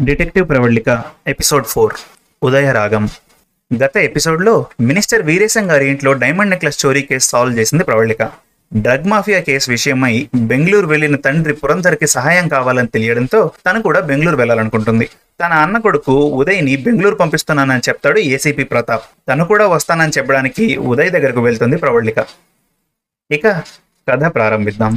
Detective Pravallika episode four Udayaragam గత ఎపిసోడ్లో minister Veeresham గారి ఇంట్లో డైమండ్ నెక్లెస్ చోరీ కేసు సాల్వ్ చేసింది ప్రవళిక. డ్రగ్ మాఫియా కేసు విషయమై బెంగళూరు వెళ్ళిన తండ్రి పురంధర్కి సహాయం కావాలని తెలియడంతో తను కూడా బెంగళూరు వెళ్ళాలనుకుంటుంది. తన అన్న కొడుకు ఉదయ్ని బెంగళూరు పంపిస్తున్నానని చెప్తాడు ఏసీపీ ప్రతాప్. తను కూడా వస్తానని చెప్పడానికి ఉదయ్ దగ్గరకు వెళ్తుంది ప్రవళిక. ఇక కథ ప్రారంభిద్దాం.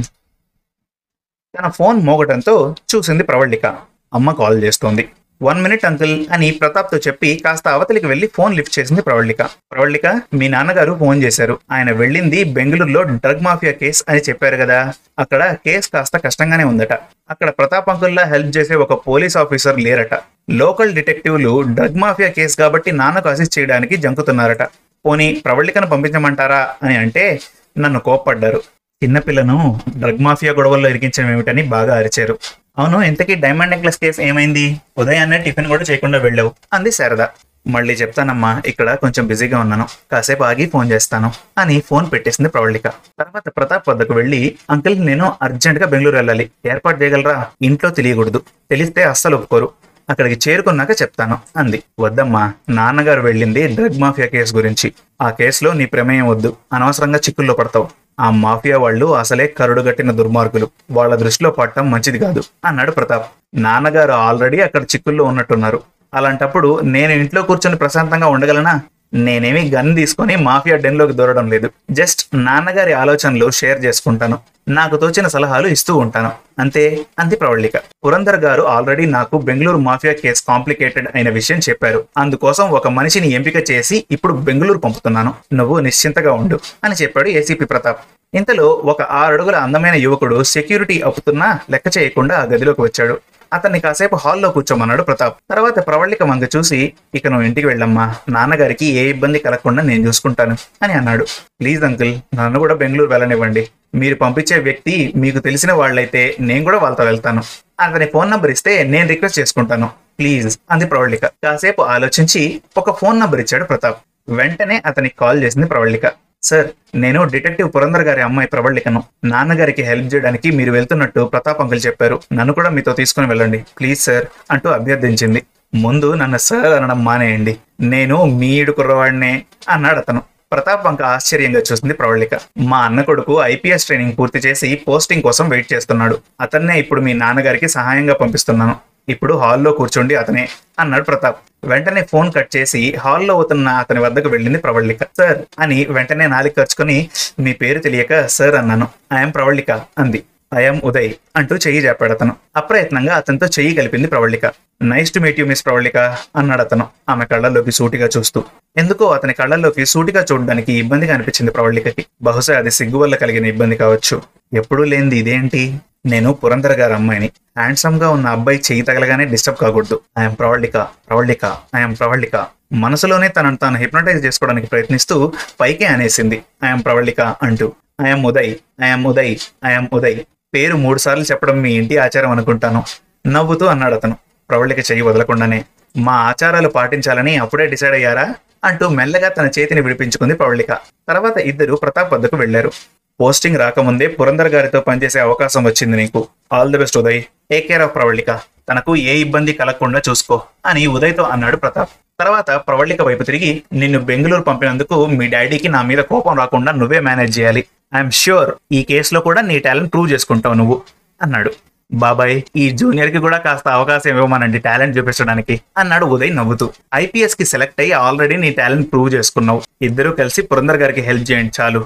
తన ఫోన్ మోగటంతో చూసింది ప్రవళిక. అమ్మ కాల్ చేస్తోంది. వన్ మినిట్ అంకుల్ అని ప్రతాప్తో చెప్పి కాస్త అవతలికి వెళ్ళి ఫోన్ లిఫ్ట్ చేసింది ప్రవళిక. ప్రవళిక మీ నాన్నగారు ఫోన్ చేశారు. ఆయన వెళ్ళింది బెంగళూరులో డ్రగ్ మాఫియా కేస్ అని చెప్పారు కదా. అక్కడ కేస్ కాస్త కష్టంగానే ఉందట. అక్కడ ప్రతాప్ అంకుల్లా హెల్ప్ చేసే ఒక పోలీస్ ఆఫీసర్ లేరట. లోకల్ డిటెక్టివ్లు డ్రగ్ మాఫియా కేసు కాబట్టి నాన్నకు అసిస్ట్ చేయడానికి జంకుతున్నారట. పోనీ ప్రవళికను పంపించమంటారా అని అంటే నన్ను కోప్పడ్డారు. చిన్నపిల్లను డ్రగ్ మాఫియా గొడవల్లో ఇరికించడం ఏమిటని బాగా అరిచారు. అవును ఇంతకీ డైమండ్ నెక్లెస్ కేసు ఏమైంది? ఉదయాన్నే టిఫిన్ కూడా చేయకుండా వెళ్ళావు. అంది శారద. మళ్ళీ చెప్తానమ్మా ఇక్కడ కొంచెం బిజీగా ఉన్నాను. కాసేపు ఆగి ఫోన్ చేస్తాను అని ఫోన్ పెట్టేసింది ప్రవళిక. తర్వాత ప్రతాప్ వద్దకు వెళ్ళి అంకిల్ నేను అర్జెంట్గా బెంగళూరు వెళ్ళాలి. ఏర్పాటు చేయగలరా? ఇంట్లో తెలియకూడదు. తెలిస్తే అస్సలు ఒప్పుకోరు. అక్కడికి చేరుకున్నాక చెప్తాను అంది. వద్దమ్మా నాన్నగారు వెళ్ళింది డ్రగ్ మాఫియా కేసు గురించి. ఆ కేసులో నీ ప్రమేయం వద్దు. అనవసరంగా చిక్కుల్లో పడతావు. ఆ మాఫియా వాళ్ళు అసలే కరుడుగట్టిన దుర్మార్గులు. వాళ్ళ దృష్టిలో పడటం మంచిది కాదు అన్నాడు ప్రతాప్. నాన్నగారు ఆల్రెడీ అక్కడ చిక్కుల్లో ఉన్నట్టున్నారు. అలాంటప్పుడు నేను ఇంట్లో కూర్చొని ప్రశాంతంగా ఉండగలనా? నేనేమి గన్ తీసుకొని మాఫియా డెన్లోకి దూరడం లేదు. జస్ట్ నాన్నగారి ఆలోచనలు షేర్ చేసుకుంటాను. నాకు తోచిన సలహాలు ఇస్తూ ఉంటాను. అంతే అంది ప్రవళిక. పురందర్ గారు ఆల్రెడీ నాకు బెంగళూరు మాఫియా కేసు కాంప్లికేటెడ్ అయిన విషయం చెప్పారు. అందుకోసం ఒక మనిషిని ఎంపిక చేసి ఇప్పుడు బెంగళూరు పంపుతున్నాను. నువ్వు నిశ్చింతగా ఉండు అని చెప్పాడు ఏసీపీ ప్రతాప్. ఇంతలో ఒక ఆరు అడుగుల అందమైన యువకుడు సెక్యూరిటీ అప్పుతున్నా లెక్క చేయకుండా ఆ గదిలోకి వచ్చాడు. అతన్ని కాసేపు హాల్లో కూర్చోమన్నాడు ప్రతాప్. తర్వాత ప్రవళిక వంగ చూసి ఇక నువ్వు ఇంటికి వెళ్ళమ్మా. నాన్నగారికి ఏ ఇబ్బంది కలగకుండా నేను చూసుకుంటాను అని అన్నాడు. ప్లీజ్ అంకుల్ నన్ను కూడా బెంగళూరు వెళ్ళనివ్వండి. మీరు పంపించే వ్యక్తి మీకు తెలిసిన వాళ్ళైతే నేను కూడా వాళ్ళతో వెళ్తాను. అతని ఫోన్ నంబర్ ఇస్తే నేను రిక్వెస్ట్ చేసుకుంటాను. ప్లీజ్ అంది ప్రవళిక. కాసేపు ఆలోచించి ఒక ఫోన్ నంబర్ ఇచ్చాడు ప్రతాప్. వెంటనే అతనికి కాల్ చేసింది ప్రవళిక. సార్ నేను డిటెక్టివ్ పురందర్ గారి అమ్మాయి ప్రవళికను నాన్నగారికి హెల్ప్ చేయడానికి మీరు వెళ్తున్నట్టు ప్రతాప్ అంకుల్ చెప్పారు. నన్ను కూడా మీతో తీసుకుని వెళ్ళండి. ప్లీజ్ సార్ అంటూ అభ్యర్థించింది. ముందు నన్ను సార్ అనడం మానేయండి. నేను మీడు కుర్రవాడినే అన్నాడు అతను. ప్రతాప్ అంక ఆశ్చర్యంగా చూసింది ప్రవళిక. మా అన్న కొడుకు ఐపీఎస్ ట్రైనింగ్ పూర్తి చేసి పోస్టింగ్ కోసం వెయిట్ చేస్తున్నాడు. అతన్నే ఇప్పుడు మీ నాన్నగారికి సహాయంగా పంపిస్తున్నాను. ఇప్పుడు హాల్లో కూర్చోండి అతనే అన్నాడు ప్రతాప్. వెంటనే ఫోన్ కట్ చేసి హాల్లో అవుతున్న అతని వద్దకు వెళ్ళింది ప్రవళిక. సార్ అని వెంటనే నాలుగు ఖర్చుకొని మీ పేరు తెలియక సార్ అన్నాను. ఐఎమ్ ప్రవళిక అంది. ఐఎమ్ ఉదయ్ అంటూ చెయ్యి చెప్పాడు అతను. అప్రయత్నంగా అతనితో చెయ్యి కలిపింది Pravalika. Nice to meet you miss Pravalika అన్నాడు అతను. ఆమె కళ్ళల్లోకి సూటిగా చూస్తూ. ఎందుకో అతని కళ్ళల్లోకి సూటిగా చూడడానికి ఇబ్బందిగా అనిపించింది ప్రవళికకి. బహుశా అది సిగ్గు వల్ల కలిగిన ఇబ్బంది కావచ్చు. ఎప్పుడూ లేనిది ఇదేంటి? నేను పురంధర్ గారి అమ్మాయిని. హ్యాండ్సమ్గా ఉన్న అబ్బాయి చెయ్యి తగలగానే డిస్టర్బ్ కాకూడదు. I am Pravalika Pravalika I am Pravalika. మనసులోనే తనను తాను హిప్నటైజ్ చేసుకోవడానికి ప్రయత్నిస్తూ పైకి అనేసింది ఐఎమ్ ప్రవళిక అంటూ. I am Uday I am Uday I am Uday. పేరు మూడు సార్లు చెప్పడం మీ ఇంటి ఆచారం అనుకుంటాను. నవ్వుతూ అన్నాడు అతను. ప్రవళిక చెయ్యి వదలకుండానే. మా ఆచారాలు పాటించాలని అప్పుడే డిసైడ్ అయ్యారా? అంటూ మెల్లగా తన చేతిని విడిపించుకుంది ప్రవళిక. తర్వాత ఇద్దరు ప్రతాప్ వద్దకు వెళ్ళారు పోస్టింగ్ రాకముందే పురందర్ గారితో పనిచేసే అవకాశం వచ్చింది నీకు. All the best Uday. Take care of Pravalika. తనకు ఏ ఇబ్బంది కలగకుండా చూసుకో అని ఉదయ్తో అన్నాడు ప్రతాప్. తర్వాత ప్రవళిక వైపు తిరిగి నిన్ను బెంగళూరు పంపినందుకు మీ డాడీకి నా మీద కోపం రాకుండా నువ్వే మేనేజ్ చేయాలి. ఐఎమ్ ష్యూర్ ఈ కేసులో కూడా నీ టాలెంట్ ప్రూవ్ చేసుకుంటావు నువ్వు అన్నాడు. బాబాయ్ ఈ జూనియర్కి కూడా కాస్త అవకాశం ఇవ్వమనండి టాలెంట్ చూపించడానికి అన్నాడు ఉదయ్ నవ్వుతూ. ఐపీఎస్కి సెలెక్ట్ అయ్యి ఆల్రెడీ నీ టాలెంట్ ప్రూవ్ చేసుకున్నావు. ఇద్దరూ కలిసి పురందర్ గారికి హెల్ప్ చేయండి చాలు.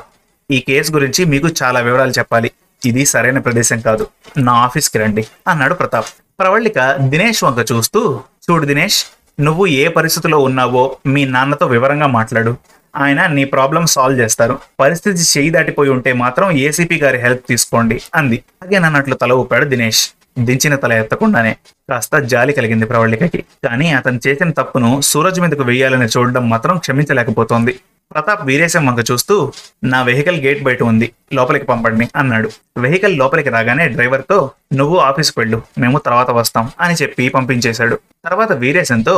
ఈ కేసు గురించి మీకు చాలా వివరాలు చెప్పాలి. ఇది సరైన ప్రదేశం కాదు. నా ఆఫీస్కి రండి అన్నాడు ప్రతాప్. ప్రవళిక దినేష్ వంక చూస్తూ చూడు దినేష్ నువ్వు ఏ పరిస్థితిలో ఉన్నావో మీ నాన్నతో వివరంగా మాట్లాడు. ఆయన నీ ప్రాబ్లం సాల్వ్ చేస్తారు. పరిస్థితి చేయి దాటిపోయి ఉంటే మాత్రం ఏసీపీ గారి హెల్ప్ తీసుకోండి అంది. అన్నట్లు తల ఊపాడు దినేష్. దించిన తల ఎత్తకుండానే. కాస్త జాలి కలిగింది ప్రవళికకి. కానీ అతను చేసిన తప్పును సూరజ్ మీదకు వెయ్యాలని చూడడం మాత్రం క్షమించలేకపోతోంది. ప్రతాప్ వీరేశం వంక చూస్తూ నా వెహికల్ గేట్ బయట ఉంది లోపలికి పంపండి అన్నాడు. వెహికల్ లోపలికి రాగానే డ్రైవర్తో నువ్వు ఆఫీస్కి వెళ్ళు మేము తర్వాత వస్తాం అని చెప్పి పంపించేశాడు. తర్వాత వీరేశంతో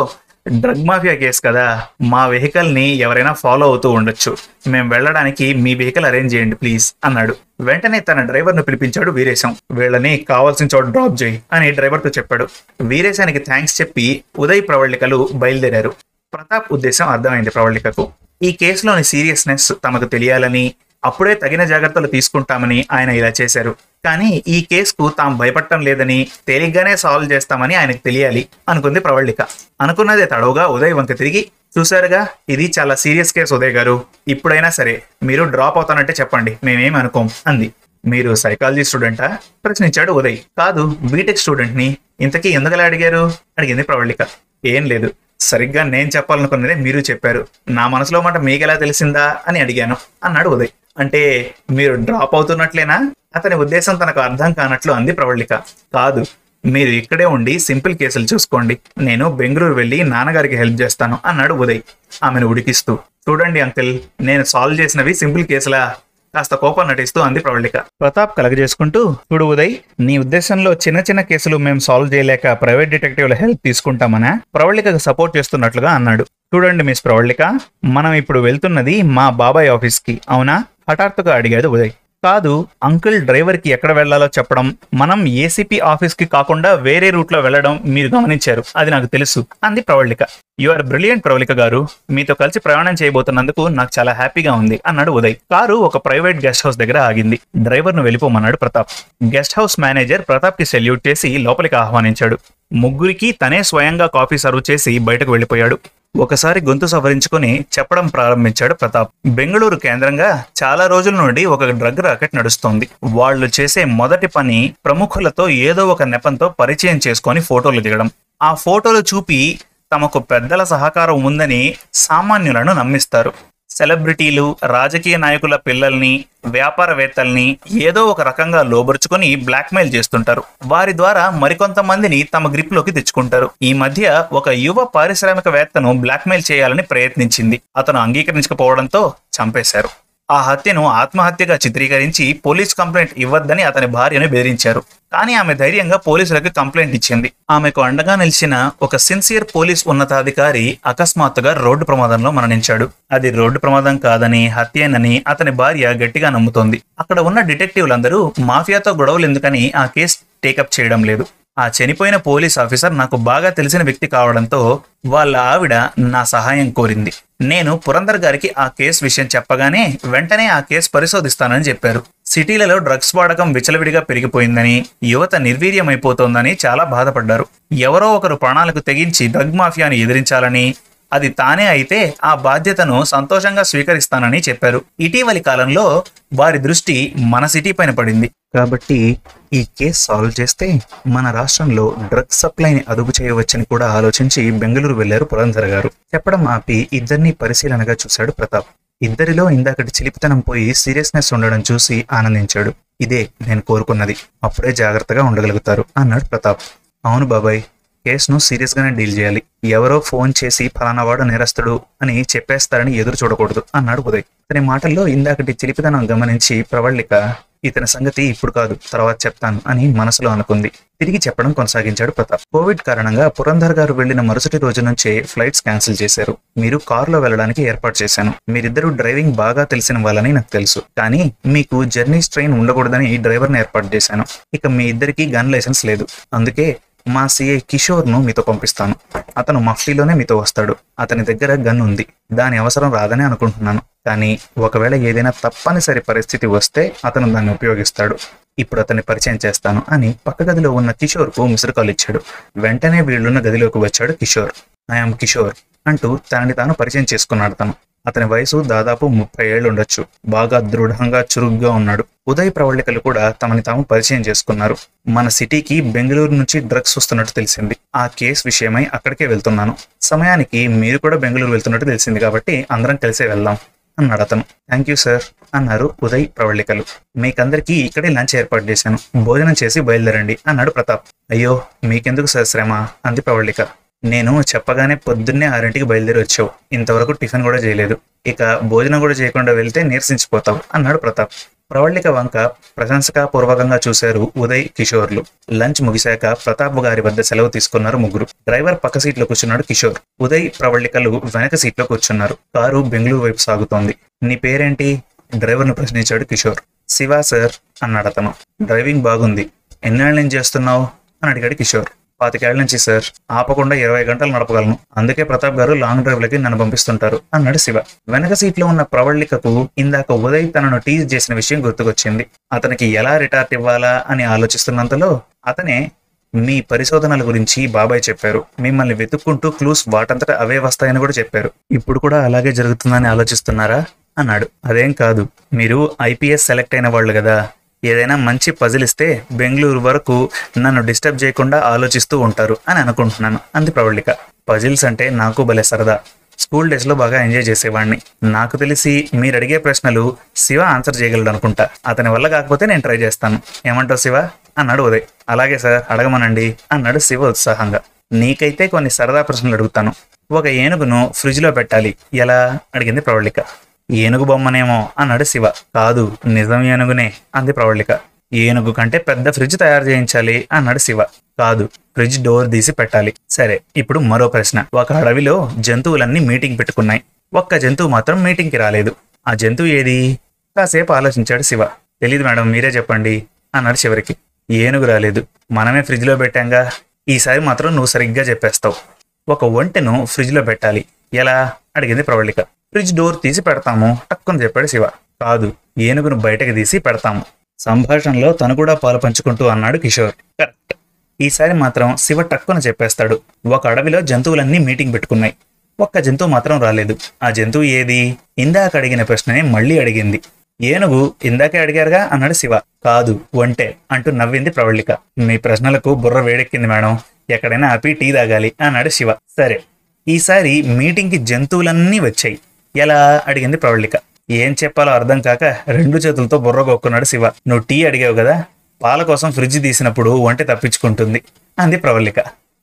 డ్రగ్ మాఫియా కేసు కదా మా వెహికల్ని ఎవరైనా ఫాలో అవుతూ ఉండొచ్చు. మేము వెళ్ళడానికి మీ వెహికల్ అరేంజ్ చేయండి ప్లీజ్ అన్నాడు. వెంటనే తన డ్రైవర్ను పిలిపించాడు వీరేశం. వీళ్ళని కావాల్సిన చోట డ్రాప్ చేయి అని డ్రైవర్తో చెప్పాడు. వీరేశానికి థ్యాంక్స్ చెప్పి ఉదయ్ ప్రవళికలు బయలుదేరారు. ప్రతాప్ ఉద్దేశం అర్థమైంది ప్రవళికకు. ఈ కేసులోని సీరియస్నెస్ తమకు తెలియాలని అప్పుడే తగిన జాగ్రత్తలు తీసుకుంటామని ఆయన ఇలా చేశారు. కానీ ఈ కేసుకు తాము భయపడటం లేదని తేలిగ్గానే సాల్వ్ చేస్తామని ఆయనకు తెలియాలి అనుకుంది ప్రవళిక. అనుకున్నదే తడవుగా ఉదయ్ వంక తిరిగి చూశారుగా ఇది చాలా సీరియస్ కేసు ఉదయ్ గారు. ఇప్పుడైనా సరే మీరు డ్రాప్ అవుతానంటే చెప్పండి మేమేం అనుకోం అంది. మీరు సైకాలజీ స్టూడెంటా ప్రశ్నించాడు ఉదయ్. కాదు బీటెక్ స్టూడెంట్ని ఇంతకీ ఎందుకలా అడిగారు? అడిగింది ప్రవళిక. ఏం లేదు. సరిగ్గా నేను చెప్పాలనుకున్నదే మీరు చెప్పారు. నా మనసులో మాట మీకెలా తెలిసిందా అని అడిగాను. అన్నాడు ఉదయ్. అంటే మీరు డ్రాప్ అవుతున్నట్లేనా? అతని ఉద్దేశం తనకు అర్థం కానట్లు అంది ప్రవళిక. కాదు మీరు ఇక్కడే ఉండి సింపుల్ కేసులు చూసుకోండి. నేను బెంగళూరు వెళ్ళి నాన్నగారికి హెల్ప్ చేస్తాను అన్నాడు ఉదయ్. ఆమెను ఉడికిస్తూ. చూడండి అంకిల్ నేను సాల్వ్ చేసినవి సింపుల్ కేసులా? కాస్త కోపం నటిస్తూ అంది ప్రవళిక ప్రతాప్ కలగజేసుకుంటూ చూడు ఉదయ్ నీ ఉద్దేశంలో చిన్న చిన్న కేసులు మేము సాల్వ్ చేయలేక ప్రైవేట్ డిటెక్టివ్ల హెల్ప్ తీసుకుంటామనా? ప్రవళికకు సపోర్ట్ చేస్తున్నట్లుగా అన్నాడు. చూడండి మిస్ ప్రవళిక మనం ఇప్పుడు వెళ్తున్నది మా బాబాయ్ ఆఫీస్కి అవునా? హఠాత్తుగా అడిగాడు ఉదయ్. కాదు అంకుల్ డ్రైవర్కి ఎక్కడ వెళ్ళాలో చెప్పడం మనం ఏసీపీ ఆఫీస్కి కాకుండా వేరే రూట్లో వెళ్ళడం మీరు గమనించారు. అది నాకు తెలుసు. అంది Pravalika. You are brilliant Pravalika garu. మీతో కలిసి ప్రయాణం చేయబోతున్నందుకు నాకు చాలా హ్యాపీగా ఉంది అన్నాడు ఉదయ్. కారు ఒక ప్రైవేట్ గెస్ట్ హౌస్ దగ్గర ఆగింది. డ్రైవర్ను వెళ్ళిపోమన్నాడు ప్రతాప్. గెస్ట్ హౌస్ మేనేజర్ ప్రతాప్కి సెల్యూట్ చేసి లోపలికి ఆహ్వానించాడు. ముగ్గురికి తనే స్వయంగా కాఫీ సర్వ్ చేసి బయటకు వెళ్ళిపోయాడు. ఒకసారి గొంతు సవరించుకొని చెప్పడం ప్రారంభించాడు ప్రతాప్. బెంగళూరు కేంద్రంగా చాలా రోజుల నుండి ఒక డ్రగ్ రాకెట్ నడుస్తోంది. వాళ్ళు చేసే మొదటి పని ప్రముఖులతో ఏదో ఒక నెపంతో పరిచయం చేసుకొని ఫోటోలు దిగడం. ఆ ఫోటోలు చూపి తమకు పెద్దల సహకారం ఉందని సామాన్యులను నమ్మిస్తారు. సెలబ్రిటీలు రాజకీయ నాయకుల పిల్లల్ని వ్యాపారవేత్తల్ని ఏదో ఒక రకంగా లోబరుచుకొని బ్లాక్మెయిల్ చేస్తుంటారు. వారి ద్వారా మరికొంతమందిని తమ గ్రిప్లోకి తెచ్చుకుంటారు. ఈ మధ్య ఒక యువ పారిశ్రామికవేత్తను బ్లాక్మెయిల్ చేయాలని ప్రయత్నించింది. అతను అంగీకరించకపోవడంతో చంపేశారు. ఆ హత్యను ఆత్మహత్యగా చిత్రీకరించి పోలీస్ కంప్లైంట్ ఇవ్వద్దని అతని భార్యను బెదిరించారు. కానీ ఆమె ధైర్యంగా పోలీసులకు కంప్లైంట్ ఇచ్చింది. ఆమెకు అండగా నిలిచిన ఒక సిన్సియర్ పోలీస్ ఉన్నతాధికారి అకస్మాత్తుగా రోడ్డు ప్రమాదంలో మరణించాడు. అది రోడ్డు ప్రమాదం కాదని హత్యేనని అతని భార్య గట్టిగా నమ్ముతోంది. అక్కడ ఉన్న డిటెక్టివ్లందరూ మాఫియాతో గొడవలు ఎందుకని ఆ కేసు టేకప్ చేయడం లేదు. ఆ చనిపోయిన పోలీస్ ఆఫీసర్ నాకు బాగా తెలిసిన వ్యక్తి కావడంతో వాళ్ళ ఆవిడ నా సహాయం కోరింది. నేను పురందర్ గారికి ఆ కేసు విషయం చెప్పగానే వెంటనే ఆ కేసు పరిశోధిస్తానని చెప్పారు. సిటీలలో డ్రగ్స్ వాడకం విచలవిడిగా పెరిగిపోయిందని యువత నిర్వీర్యమైపోతోందని చాలా బాధపడ్డారు. ఎవరో ఒకరు ప్రాణాలకు తెగించి డ్రగ్ మాఫియాను ఎదిరించాలని అది తానే అయితే ఆ బాధ్యతను సంతోషంగా స్వీకరిస్తానని చెప్పారు. ఇటీవలి కాలంలో వారి దృష్టి మన సిటీ పైన పడింది. కాబట్టి ఈ కేసు సాల్వ్ చేస్తే మన రాష్ట్రంలో డ్రగ్స్ సప్లైని అదుపు చేయవచ్చని కూడా ఆలోచించి బెంగళూరు వెళ్ళారు పురంధర్ గారు. చెప్పడం ఆపి ఇద్దరిని పరిశీలనగా చూశాడు ప్రతాప్. ఇద్దరిలో ఇందాకటి చిలిపితనం పోయి సీరియస్నెస్ ఉండడం చూసి ఆనందించాడు. ఇదే నేను కోరుకున్నది. అప్పుడే జాగ్రత్తగా ఉండగలుగుతారు అన్నాడు ప్రతాప్. అవును బాబాయ్ కేసును సీరియస్గానే డీల్ చేయాలి. ఎవరో ఫోన్ చేసి ఫలానావాడు నేరస్తుడు అని చెప్పేస్తారని ఎదురు చూడకూడదు అన్నాడు ఉదయ్. అతని మాటల్లో ఇందాకటి చిలిపితనం గమనించి ప్రవళిక ఇతని సంగతి ఇప్పుడు కాదు తర్వాత చెప్తాను అని మనసులో అనుకుంది. తిరిగి చెప్పడం కొనసాగించాడు ప్రతాప్. కోవిడ్ కారణంగా పురంధర్ గారు వెళ్ళిన మరుసటి రోజు నుంచే ఫ్లైట్స్ క్యాన్సిల్ చేశారు. మీరు కారులో వెళ్ళడానికి ఏర్పాటు చేశాను. మీరిద్దరూ డ్రైవింగ్ బాగా తెలిసిన వాళ్ళని నాకు తెలుసు. కానీ మీకు జర్నీ ట్రైన్ ఉండకూడదని డ్రైవర్ని ఏర్పాటు చేశాను. ఇక మీ ఇద్దరికి గన్ లైసెన్స్ లేదు. అందుకే మా సిఐ కిషోర్ను మీతో పంపిస్తాను. అతను మఫ్టీలోనే మీతో వస్తాడు. అతని దగ్గర గన్ ఉంది. దాని అవసరం రాదని అనుకుంటున్నాను. కానీ ఒకవేళ ఏదైనా తప్పనిసరి పరిస్థితి వస్తే అతను దాన్ని ఉపయోగిస్తాడు. ఇప్పుడు అతన్ని పరిచయం చేస్తాను అని పక్క గదిలో ఉన్న కిషోర్కు మిస్డ్ కాల్ ఇచ్చాడు. వెంటనే వీళ్ళున్న గదిలోకి వచ్చాడు కిషోర్. ఐఎమ్ కిషోర్. అంటూ తనని తాను పరిచయం చేసుకున్నాడు తను. అతని వయసు దాదాపు ముప్పై ఏళ్ళు ఉండొచ్చు. బాగా దృఢంగా చురుగ్గా ఉన్నాడు. ఉదయ్ ప్రవళికలు కూడా తమని తాము పరిచయం చేసుకున్నారు. మన సిటీకి బెంగళూరు నుంచి డ్రగ్స్ వస్తున్నట్టు తెలిసింది. ఆ కేసు విషయమై అక్కడికే వెళ్తున్నాను. సమయానికి మీరు కూడా బెంగళూరు వెళ్తున్నట్టు తెలిసింది కాబట్టి అందరం కలిసే వెళ్దాం అన్నాడు అతను. థ్యాంక్ యూ సార్ అన్నారు ఉదయ్ ప్రవళికలు. మీకందరికీ ఇక్కడే లంచ్ ఏర్పాటు చేశాను. భోజనం చేసి బయలుదేరండి అన్నాడు ప్రతాప్. అయ్యో మీకెందుకు సార్ శ్రమ? అంది ప్రవళిక. నేను చెప్పగానే పొద్దున్నే ఆరింటికి బయలుదేరి వచ్చావు. ఇంతవరకు టిఫిన్ కూడా చేయలేదు. ఇక భోజనం కూడా చేయకుండా వెళ్తే నీరసించిపోతావు అన్నాడు ప్రతాప్. ప్రవళిక వంక ప్రశంసకాపూర్వకంగా చూశారు ఉదయ్ కిషోర్లు. లంచ్ ముగిశాక ప్రతాప్ గారి వద్ద సెలవు తీసుకున్నారు ముగ్గురు. డ్రైవర్ పక్క సీట్లో కూర్చున్నాడు కిషోర్. ఉదయ్ ప్రవళికలు వెనక సీట్లో కూర్చున్నారు. కారు బెంగళూరు వైపు సాగుతోంది. నీ పేరేంటి? డ్రైవర్ను ప్రశ్నించాడు కిషోర్. శివా సార్ అన్నాడు అతను. డ్రైవింగ్ బాగుంది. ఎన్నేళ్ళ నుంచి చేస్తున్నావు? అని అడిగాడు కిషోర్. పాతికేళ్ళ నుంచి సార్ ఆపకుండా ఇరవై గంటలు నడపగలను. అందుకే ప్రతాప్ గారు లాంగ్ డ్రైవ్ లకి నన్ను పంపిస్తుంటారు అన్నాడు శివ. వెనక సీట్లో ఉన్న ప్రవళికకు ఇందాక ఉదయ్ తనను టీజ్ చేసిన విషయం గుర్తుకొచ్చింది. అతనికి ఎలా రిటార్ట్ ఇవ్వాలా? అని ఆలోచిస్తున్నంతలో అతనే మీ పరిశోధనల గురించి బాబాయ్ చెప్పారు. మిమ్మల్ని వెతుక్కుంటూ క్లూస్ వాటంతట అవే వస్తాయని కూడా చెప్పారు. ఇప్పుడు కూడా అలాగే జరుగుతుందని ఆలోచిస్తున్నారా? అన్నాడు. అదేం కాదు. మీరు ఐపీఎస్ సెలెక్ట్ అయిన వాళ్ళు కదా. ఏదైనా మంచి పజిల్ ఇస్తే బెంగళూరు వరకు నన్ను డిస్టర్బ్ చేయకుండా ఆలోచిస్తూ ఉంటారు అని అనుకుంటున్నాను. అంది ప్రవళిక పజిల్స్ అంటే నాకు భలే సరదా. స్కూల్ డేస్లో బాగా ఎంజాయ్ చేసేవాడిని నాకు తెలిసి మీరు అడిగే ప్రశ్నలు శివ ఆన్సర్ చేయగలడు అనుకుంటా. అతని వల్ల కాకపోతే నేను ట్రై చేస్తాను. ఏమంటావు శివ? అన్నాడు ఉదయ్. అలాగే సార్ అడగమనండి అన్నాడు శివ ఉత్సాహంగా. నీకైతే కొన్ని సరదా ప్రశ్నలు అడుగుతాను. ఒక ఏనుగును ఫ్రిడ్జ్లో పెట్టాలి. ఎలా? అడిగింది ప్రవళిక ఏనుగు బొమ్మనేమో అన్నాడు శివ. కాదు నిజం ఏనుగునే అంది ప్రవళిక. ఏనుగు కంటే పెద్ద ఫ్రిడ్జ్ తయారు చేయించాలి అన్నాడు శివ. కాదు ఫ్రిడ్జ్ డోర్ తీసి పెట్టాలి. సరే ఇప్పుడు మరో ప్రశ్న. ఒక అడవిలో జంతువులన్నీ మీటింగ్ పెట్టుకున్నాయి. ఒక్క జంతువు మాత్రం మీటింగ్కి రాలేదు. ఆ జంతువు ఏది? కాసేపు ఆలోచించాడు శివ. తెలీదు మేడం మీరే చెప్పండి అన్నాడు చివరికి. ఏనుగు రాలేదు. మనమే ఫ్రిడ్జ్లో పెట్టాంగా? ఈసారి మాత్రం నువ్వు సరిగ్గా చెప్పేస్తావు. ఒక ఒంటెను ఫ్రిడ్జ్లో పెట్టాలి. ఎలా? అడిగింది ప్రవళిక. ఫ్రిడ్జ్ డోర్ తీసి పెడతాము. టక్కుని చెప్పాడు శివ. కాదు ఏనుగును బయటకు తీసి పెడతాము. సంభాషణలో తను కూడా పాలు పంచుకుంటూ అన్నాడు కిషోర్. కరెక్ట్. ఈసారి మాత్రం శివ టక్కున చెప్పేస్తాడు. ఒక అడవిలో జంతువులన్నీ మీటింగ్ పెట్టుకున్నాయి. ఒక్క జంతువు మాత్రం రాలేదు. ఆ జంతువు ఏది? ఇందాక అడిగిన ప్రశ్ననే మళ్ళీ అడిగింది. ఏనుగు ఇందాకే అడిగారుగా? అన్నాడు శివ. కాదు ఒంటే అంటూ నవ్వింది ప్రవళిక. మీ ప్రశ్నలకు బుర్ర వేడెక్కింది మేడం. ఎక్కడైనా ఆపి టీ తాగాలి అన్నాడు శివ. సరే. ఈసారి మీటింగ్కి జంతువులన్నీ వచ్చాయి. ఎలా అడిగింది ప్రవళిక ఏం చెప్పాలో అర్థం కాక రెండు చేతులతో బుర్ర కొక్కున్నాడు శివ. నువ్వు టీ అడిగావు కదా పాల కోసం ఫ్రిడ్జ్ తీసినప్పుడు వంట తప్పించుకుంటుంది అంది ప్రవళిక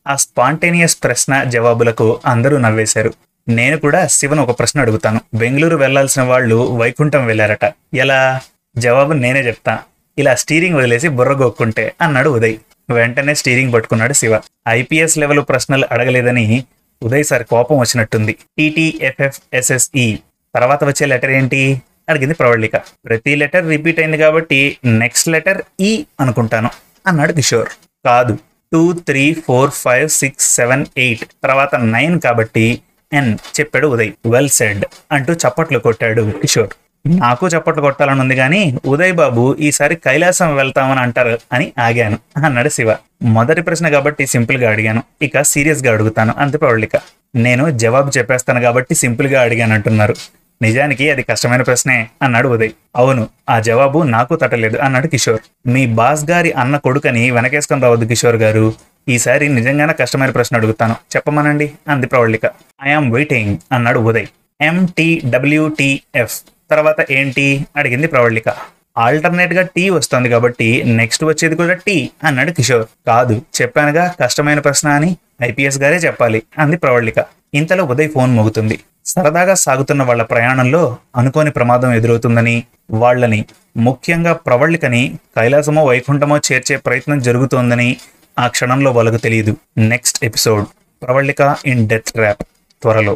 ఆ స్పాంటేనియస్ ప్రశ్న జవాబులకు అందరూ నవ్వేశారు. నేను కూడా శివను ఒక ప్రశ్న అడుగుతాను. బెంగళూరు వెళ్ళాల్సిన వాళ్ళు వైకుంఠం వెళ్ళారట ఎలా? జవాబు నేనే చెప్తా. ఇలా స్టీరింగ్ వదిలేసి బుర్ర గొక్కుంటే అన్నాడు ఉదయ్. వెంటనే స్టీరింగ్ పట్టుకున్నాడు శివ. ఐపీఎస్ లెవెల్ ప్రశ్నలు అడగలేదని ఉదయ్ సార్ కోపం వచ్చినట్టుంది. టీటీఎఫ్ఎఫ్ఎస్ఎస్ఈ తర్వాత వచ్చే లెటర్ ఏంటి? అడిగింది ప్రవళిక. ప్రతి లెటర్ రిపీట్ అయింది కాబట్టి నెక్స్ట్ లెటర్ ఈ అనుకుంటాను అన్నాడు కిషోర్. కాదు. Two three four five six seven eight. తర్వాత నైన్ కాబట్టి ఎన్ చెప్పాడు ఉదయ్. వెల్ సెడ్ అంటూ చప్పట్లు కొట్టాడు కిషోర్. నాకు చప్పట్లు కొట్టాలని ఉంది కానీ ఉదయ్ బాబు ఈసారి కైలాసం వెళ్తామని అంటారు అని ఆగాను. అన్నాడు శివ. మొదటి ప్రశ్న కాబట్టి సింపుల్గా అడిగాను. ఇక సీరియస్గా అడుగుతాను. అంతే పౌళిక నేను జవాబు చెప్పేస్తాను కాబట్టి సింపుల్గా అడిగాను అంటున్నారు. నిజానికి అది కష్టమైన ప్రశ్నే అన్నాడు ఉదయ్. అవును ఆ జవాబు నాకు తట్టలేదు అన్నాడు కిషోర్. మీ బాస్ గారి అన్న కొడుకని వెనకేసుకొని రావద్దు కిషోర్ గారు. ఈసారి నిజంగానే కష్టమైన ప్రశ్న అడుగుతాను. చెప్పమనండి అంది ప్రవళిక ఐఆమ్ వెయిటింగ్ అన్నాడు ఉదయ్. ఎంటీడబ్ల్యూటీఎఫ్ తర్వాత ఏంటి? అడిగింది ప్రవళిక. ఆల్టర్నేట్గా టీ వస్తుంది కాబట్టి నెక్స్ట్ వచ్చేది కూడా టీ అన్నాడు కిషోర్. కాదు చెప్పానుగా కష్టమైన ప్రశ్న అని ఐపీఎస్ గారే చెప్పాలి అంది ప్రవళిక. ఇంతలో ఉదయ్ ఫోన్ మోగుతుంది. సరదాగా సాగుతున్న వాళ్ళ ప్రయాణంలో అనుకోని ప్రమాదం ఎదురవుతుందని వాళ్ళని ముఖ్యంగా ప్రవళికని కైలాసమో వైకుంఠమో చేర్చే ప్రయత్నం జరుగుతోందని ఆ క్షణంలో వాళ్ళకు తెలియదు. Next episode Pravalika in death trap త్వరలో.